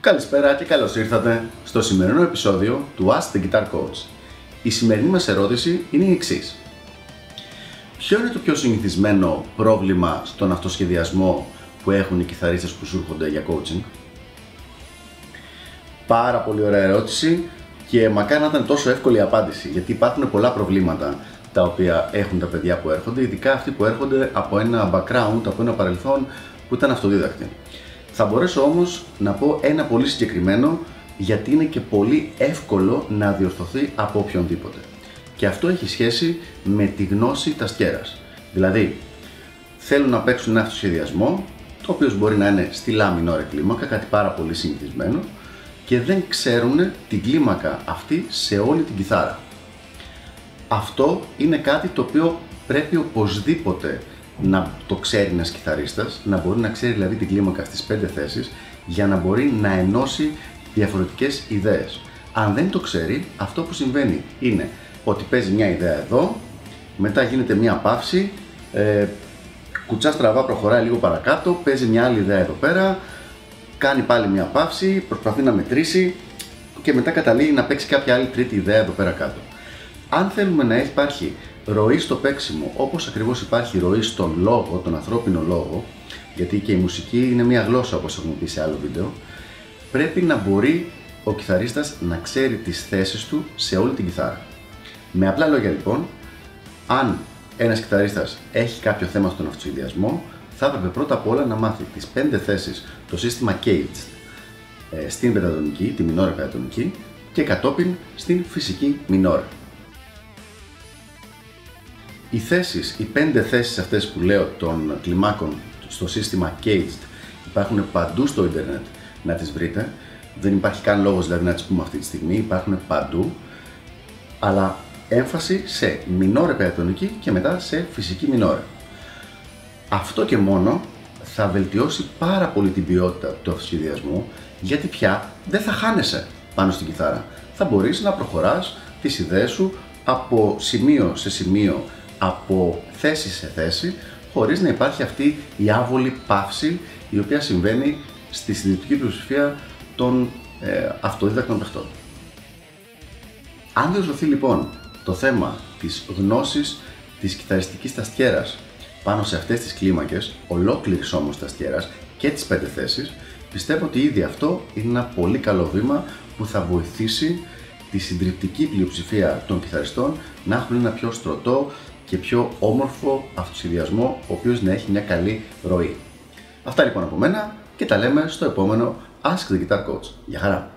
Καλησπέρα και καλώς ήρθατε στο σημερινό επεισόδιο του Ask the Guitar Coach. Η σημερινή μας ερώτηση είναι η εξής. Ποιο είναι το πιο συνηθισμένο πρόβλημα στον αυτοσχεδιασμό που έχουν οι κιθαρίστες που σου έρχονται για coaching? Πάρα πολύ ωραία ερώτηση και μακάρι να ήταν τόσο εύκολη η απάντηση γιατί υπάρχουν πολλά προβλήματα τα οποία έχουν τα παιδιά που έρχονται, ειδικά αυτοί που έρχονται από ένα background, από ένα παρελθόν που ήταν αυτοδίδακτοι. Θα μπορέσω όμως να πω ένα πολύ συγκεκριμένο γιατί είναι και πολύ εύκολο να διορθωθεί από οποιονδήποτε. Και αυτό έχει σχέση με τη γνώση ταστιέρας. Δηλαδή, θέλουν να παίξουν ένα αυτοσχεδιασμό, το οποίο μπορεί να είναι στη λάμινο κλίμακα, κάτι πάρα πολύ συνηθισμένο, και δεν ξέρουν την κλίμακα αυτή σε όλη την κιθάρα. Αυτό είναι κάτι το οποίο πρέπει οπωσδήποτε να το ξέρει ένας κιθαρίστας, να μπορεί να ξέρει δηλαδή την κλίμακα στις πέντε θέσεις για να μπορεί να ενώσει διαφορετικές ιδέες. Αν δεν το ξέρει, αυτό που συμβαίνει είναι ότι παίζει μια ιδέα εδώ, μετά γίνεται μια παύση, ε, κουτσά στραβά προχωράει λίγο παρακάτω, παίζει μια άλλη ιδέα εδώ πέρα, κάνει πάλι μια παύση, προσπαθεί να μετρήσει και μετά καταλήγει να παίξει κάποια άλλη τρίτη ιδέα εδώ πέρα κάτω. Αν θέλουμε να υπάρχει ροή στο παίξιμο, όπως ακριβώς υπάρχει ροή στον λόγο, τον ανθρώπινο λόγο, γιατί και η μουσική είναι μια γλώσσα όπως έχουμε πει σε άλλο βίντεο, πρέπει να μπορεί ο κιθαρίστας να ξέρει τις θέσεις του σε όλη την κιθάρα. Με απλά λόγια λοιπόν, αν ένας κιθαρίστας έχει κάποιο θέμα στον αυτοσυνδυασμό, θα έπρεπε πρώτα απ' όλα να μάθει τις πέντε θέσεις, το σύστημα Caged, ε, στην πεντατονική, τη μινόρα πεντατονική και κατόπιν στην φυσική μινόρα. Οι θέσεις, οι πέντε θέσεις αυτές που λέω των κλιμάκων στο σύστημα Caged υπάρχουν παντού στο ίντερνετ να τις βρείτε. Δεν υπάρχει καν λόγος δηλαδή να τις πούμε αυτή τη στιγμή, υπάρχουν παντού. Αλλά έμφαση σε μινόρε πεντατονική και μετά σε φυσική μινόρε. Αυτό και μόνο θα βελτιώσει πάρα πολύ την ποιότητα του αυτοσχεδιασμού γιατί πια δεν θα χάνεσαι πάνω στην κιθάρα. Θα μπορείς να προχωράς τις ιδέες σου από σημείο σε σημείο από θέση σε θέση χωρίς να υπάρχει αυτή η άβολη παύση η οποία συμβαίνει στη συντηρητική πλειοψηφία των ε, αυτοδίδακτων παιχτών. Αν διορθωθεί λοιπόν το θέμα της γνώσης της κιθαριστικής ταστιέρας πάνω σε αυτές τις κλίμακες, ολόκληρης όμως ταστιέρας και τις πέντε θέσεις, πιστεύω ότι ήδη αυτό είναι ένα πολύ καλό βήμα που θα βοηθήσει τη συντριπτική πλειοψηφία των κιθαριστών να έχουν ένα πιο στρωτό και πιο όμορφο αυτοσχεδιασμό, ο οποίος να έχει μια καλή ροή. Αυτά λοιπόν από μένα και τα λέμε στο επόμενο Ask the Guitar Coach. Γεια χαρά!